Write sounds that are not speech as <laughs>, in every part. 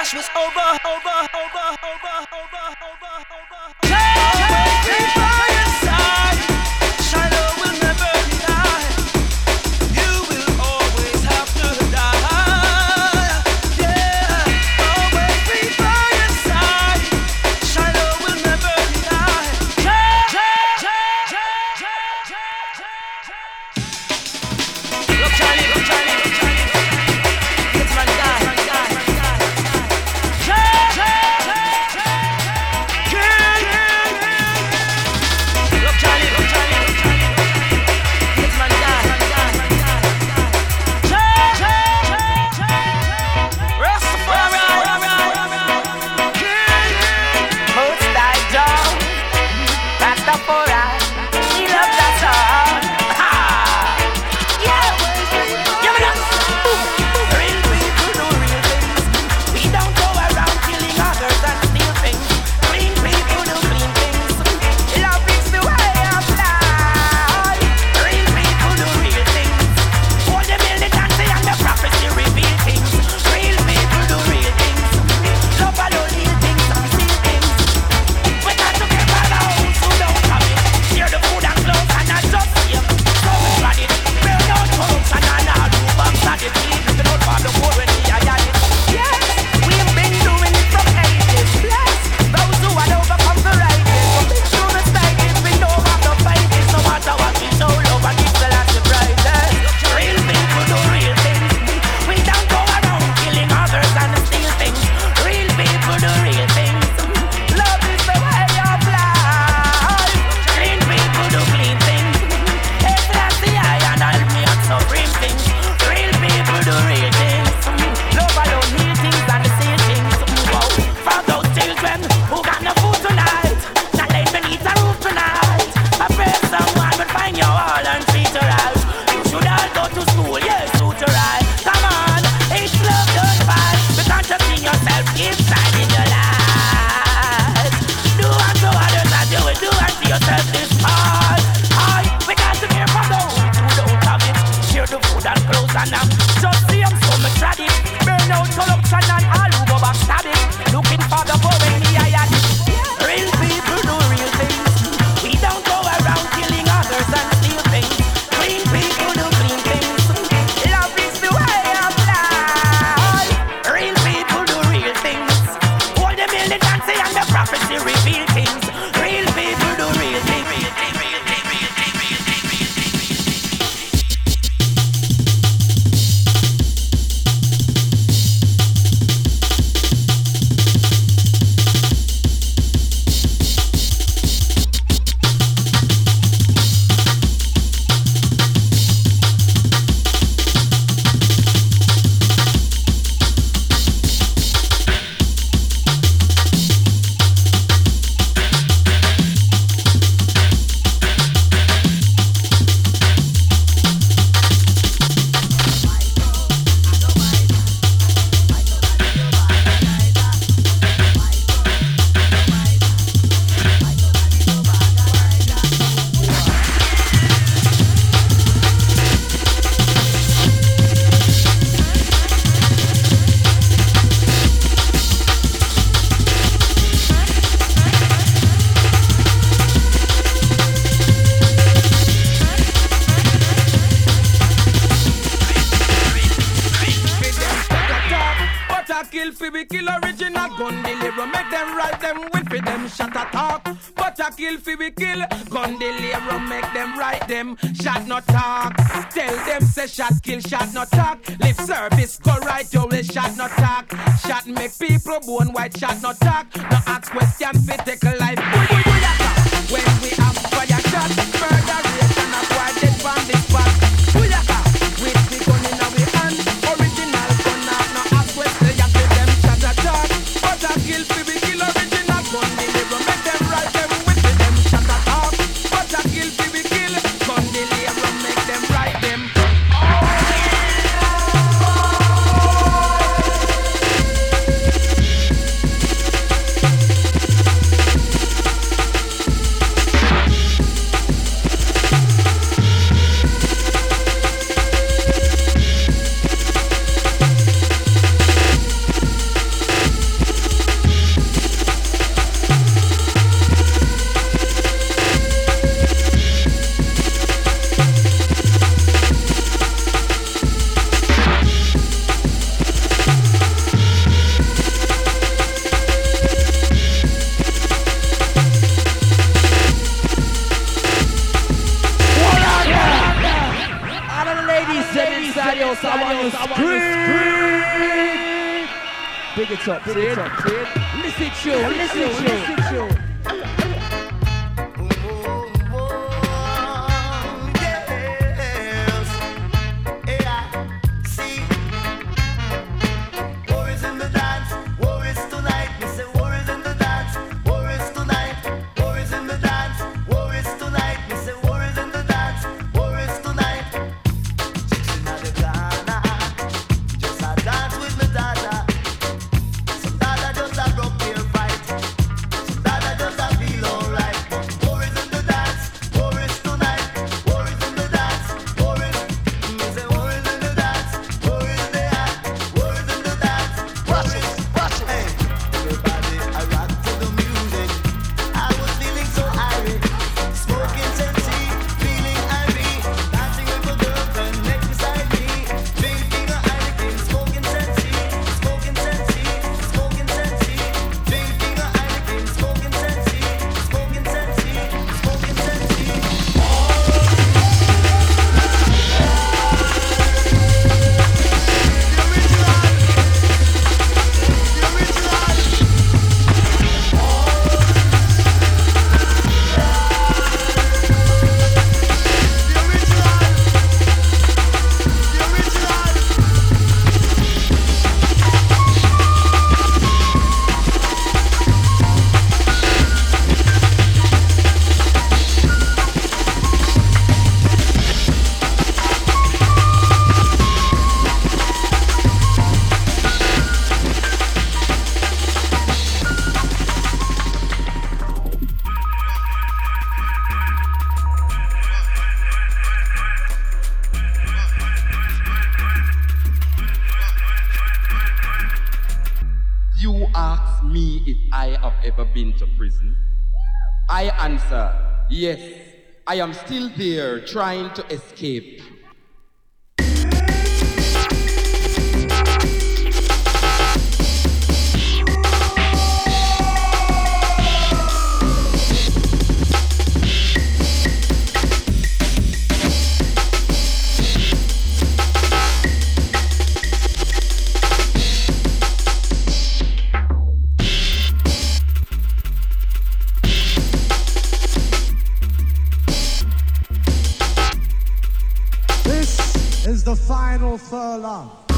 clash was over, over, over, over, over, kill fi we kill gun deliver. Make them right them shot no talk. Tell them say shot kill shot no talk. Lip service go right you will shot no talk. Shot make people bone white shot no talk. No ask question fi take a life. Booyaka. When Big it up, big it up? Listen to listen to. listen to me if I have ever been to prison. I answer, yes, I am still there trying to escape. 三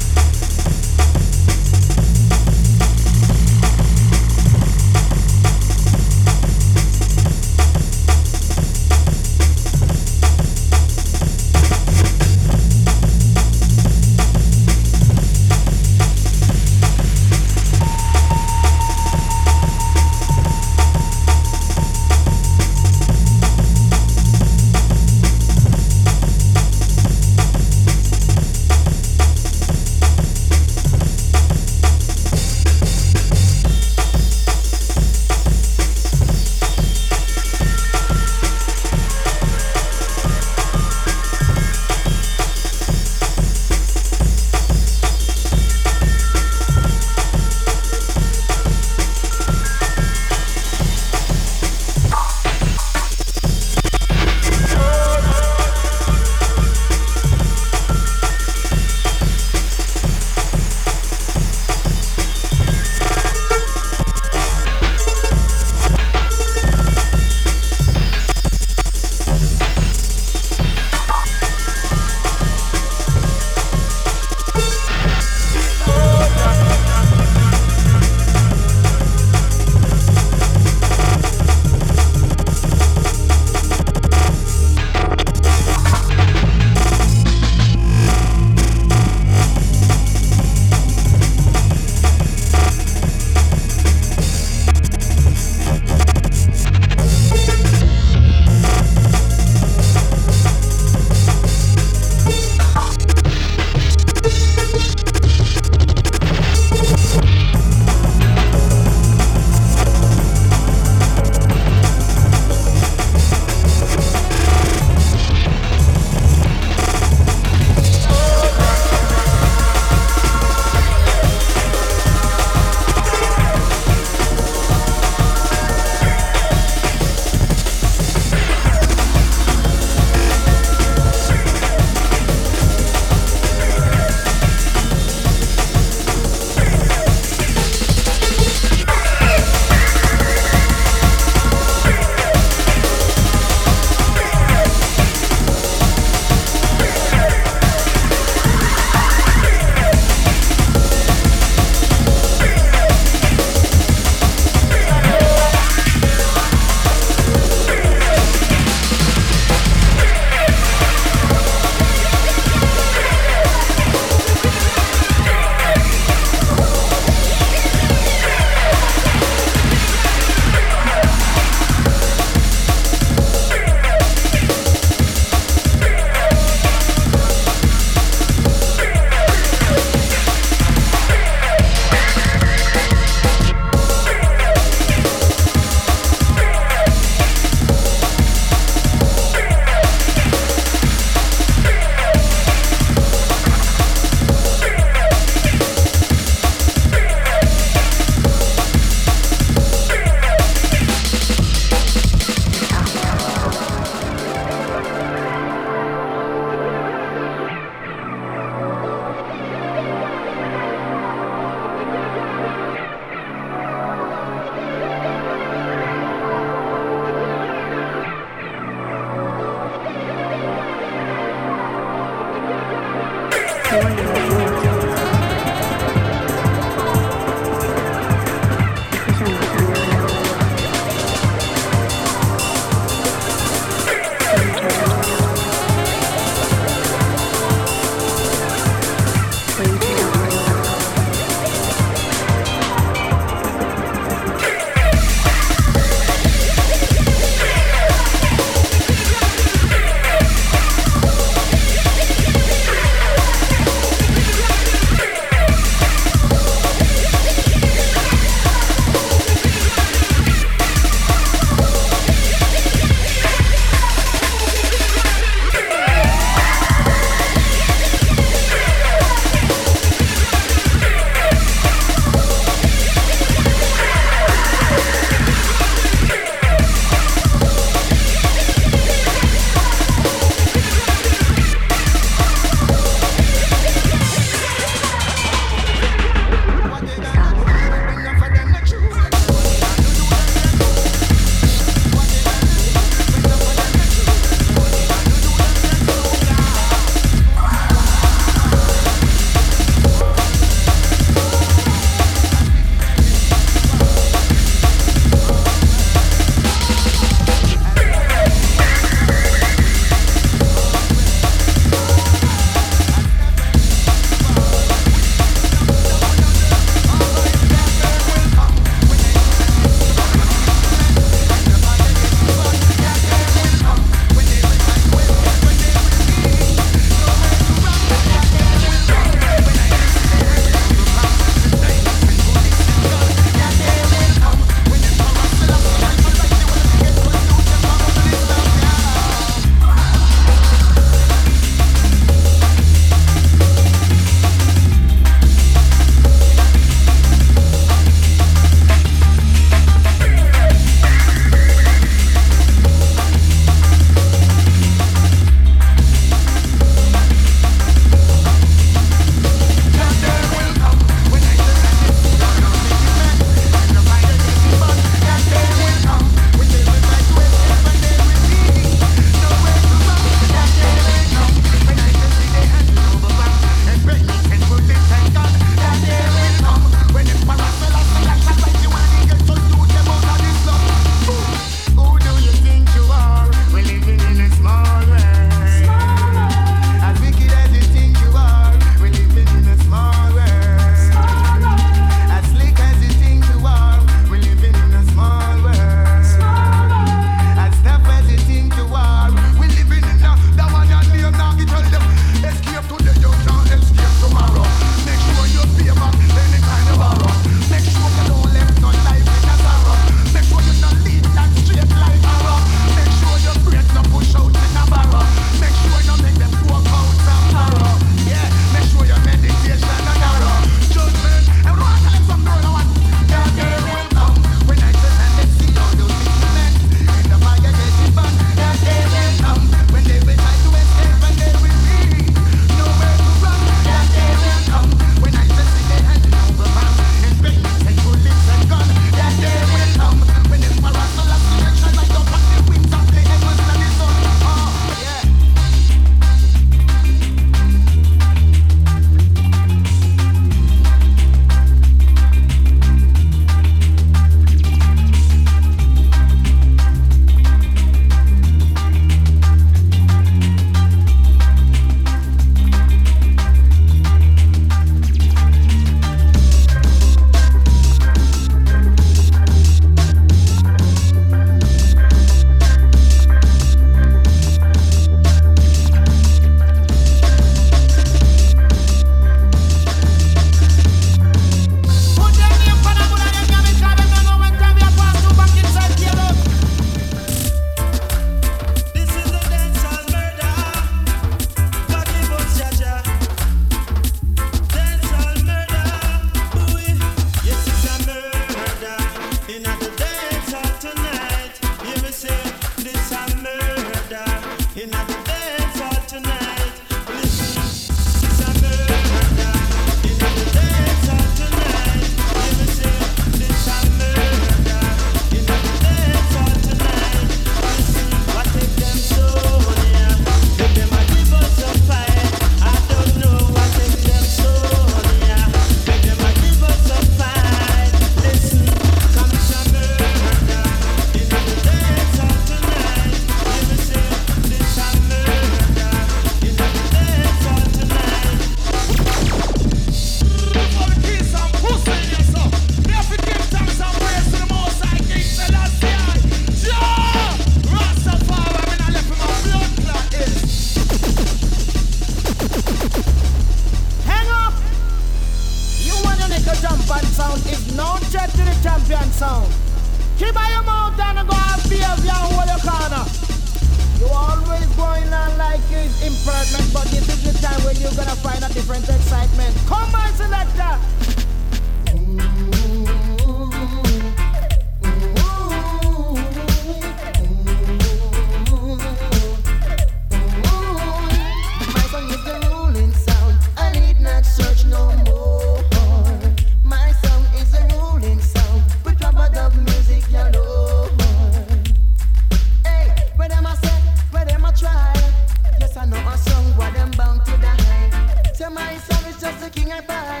my song is just the king I buy.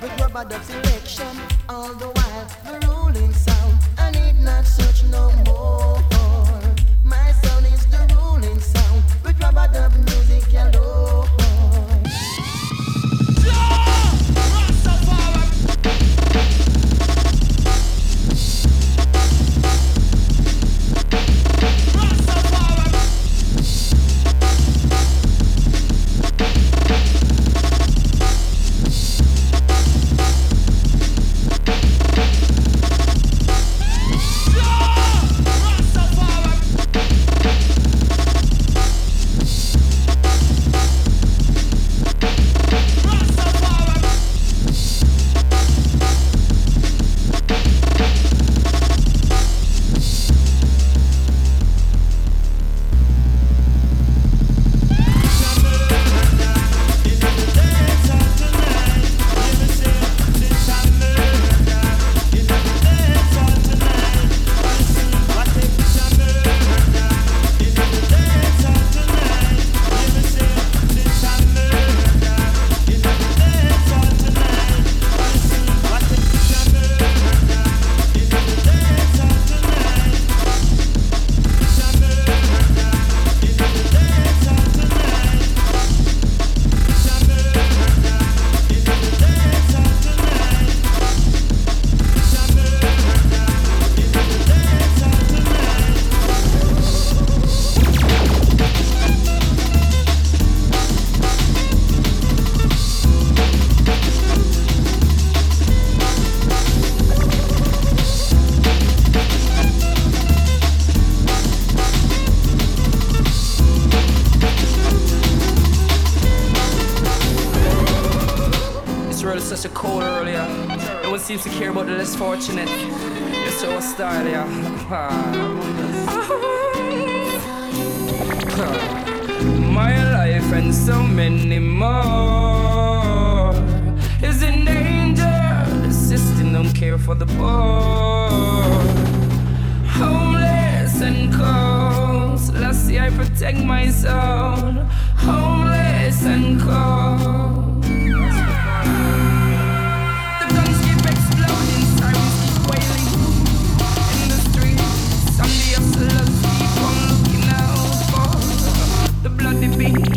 With rubber dub selection all the while. The ruling sound. I need not search no more. My sound is the ruling sound. With rubber dub world, yeah. No one seems to care about the less fortunate. You're so style, yeah. <laughs> My life and so many more is in danger. The system don't care for the poor. Homeless and cold. Last year I protect my soul. Homeless and cold. The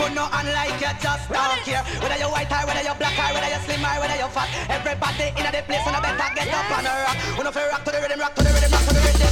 But no unlike you just don't care Whether you white eye, whether you black eye, whether you slim eye, whether you fat Everybody in the place and I better get up on the rock. We no fear rock to the rhythm, rock to the rhythm, rock to the rhythm.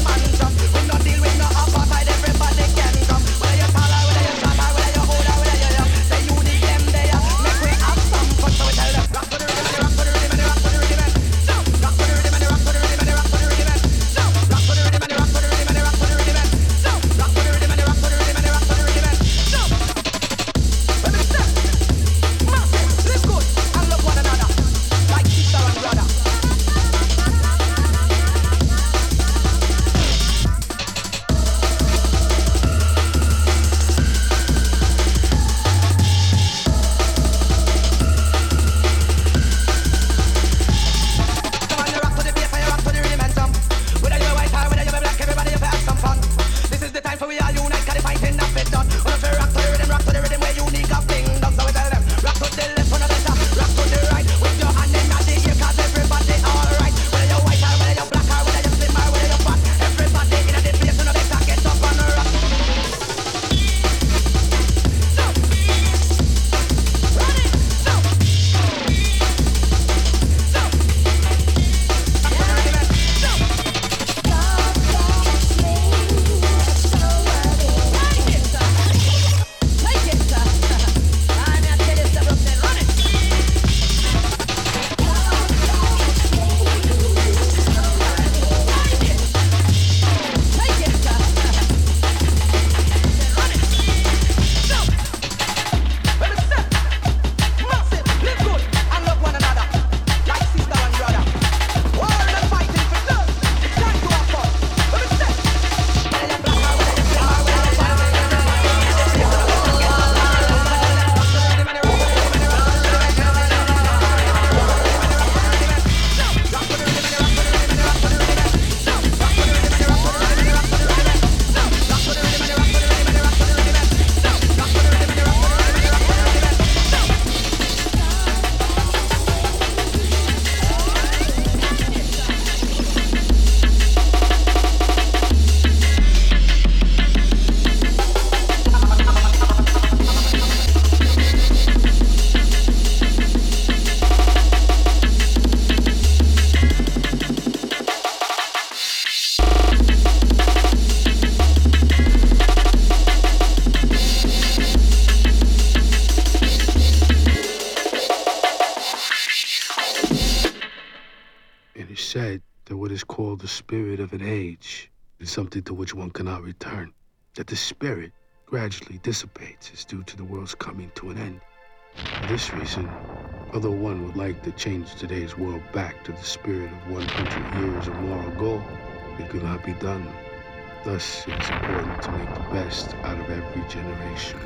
Spirit gradually dissipates is due to the world's coming to an end. For this reason, although one would like to change today's world back to the spirit of 100 years or more ago, it could not be done. Thus, it is important to make the best out of every generation.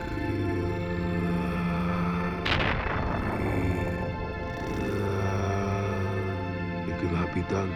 It could not be done.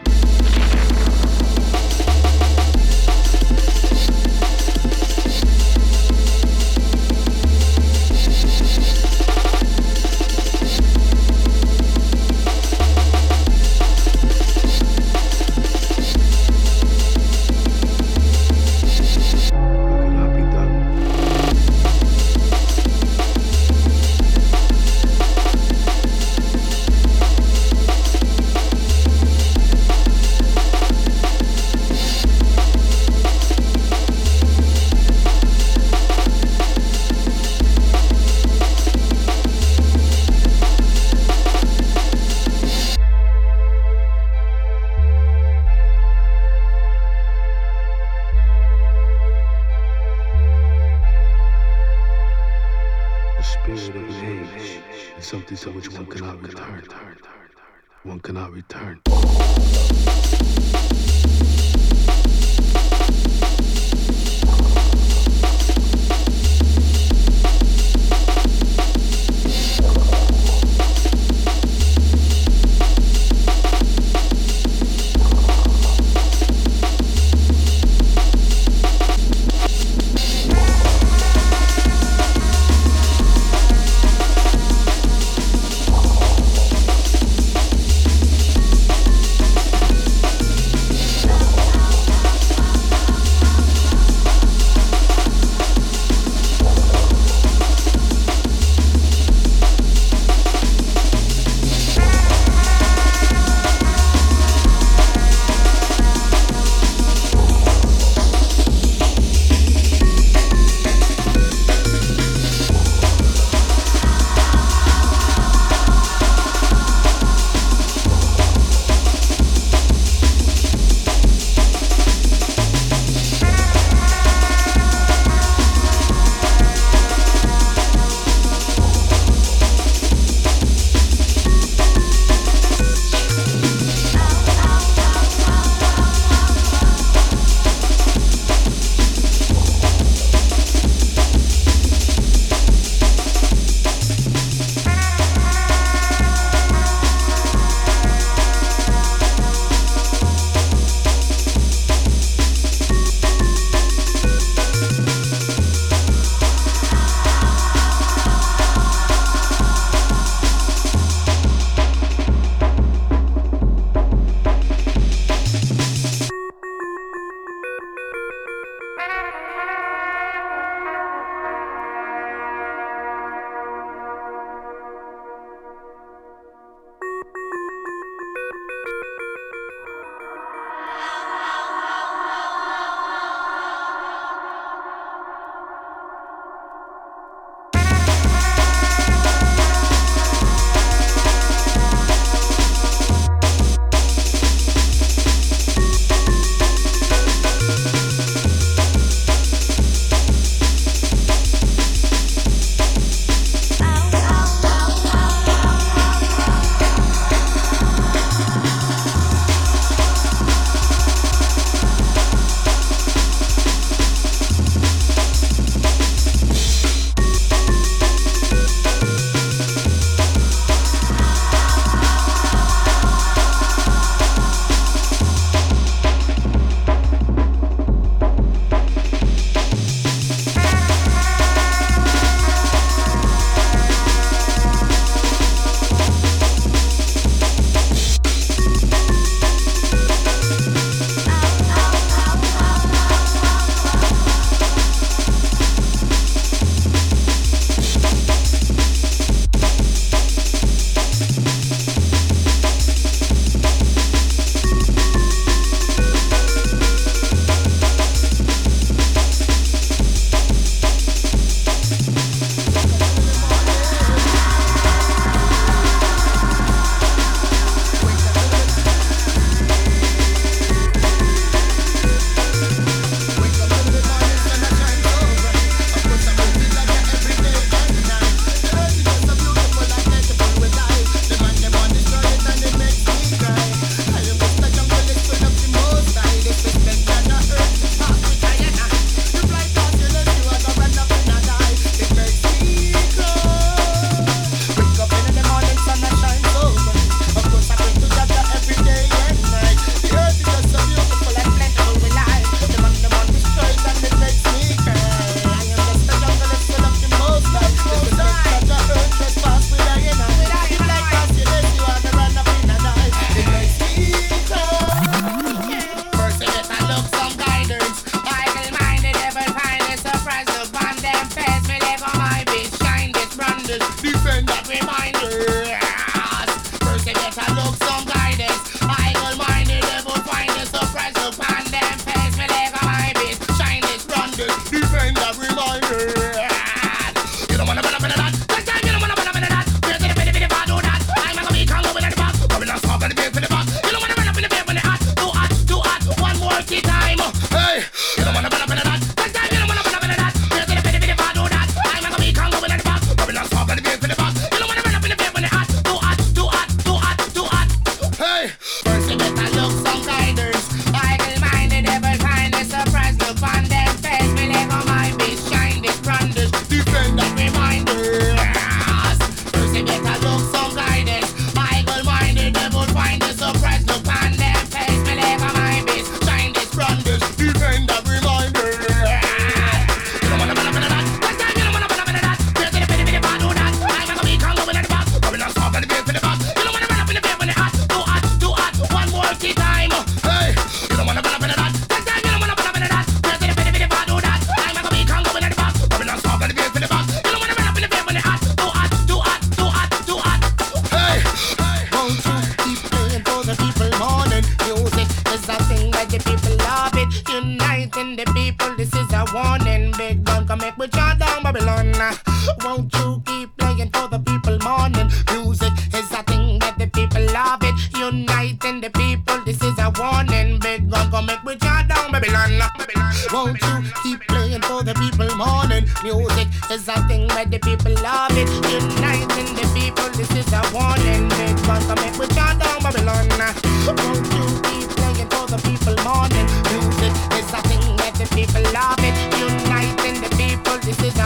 Cannot return.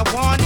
I want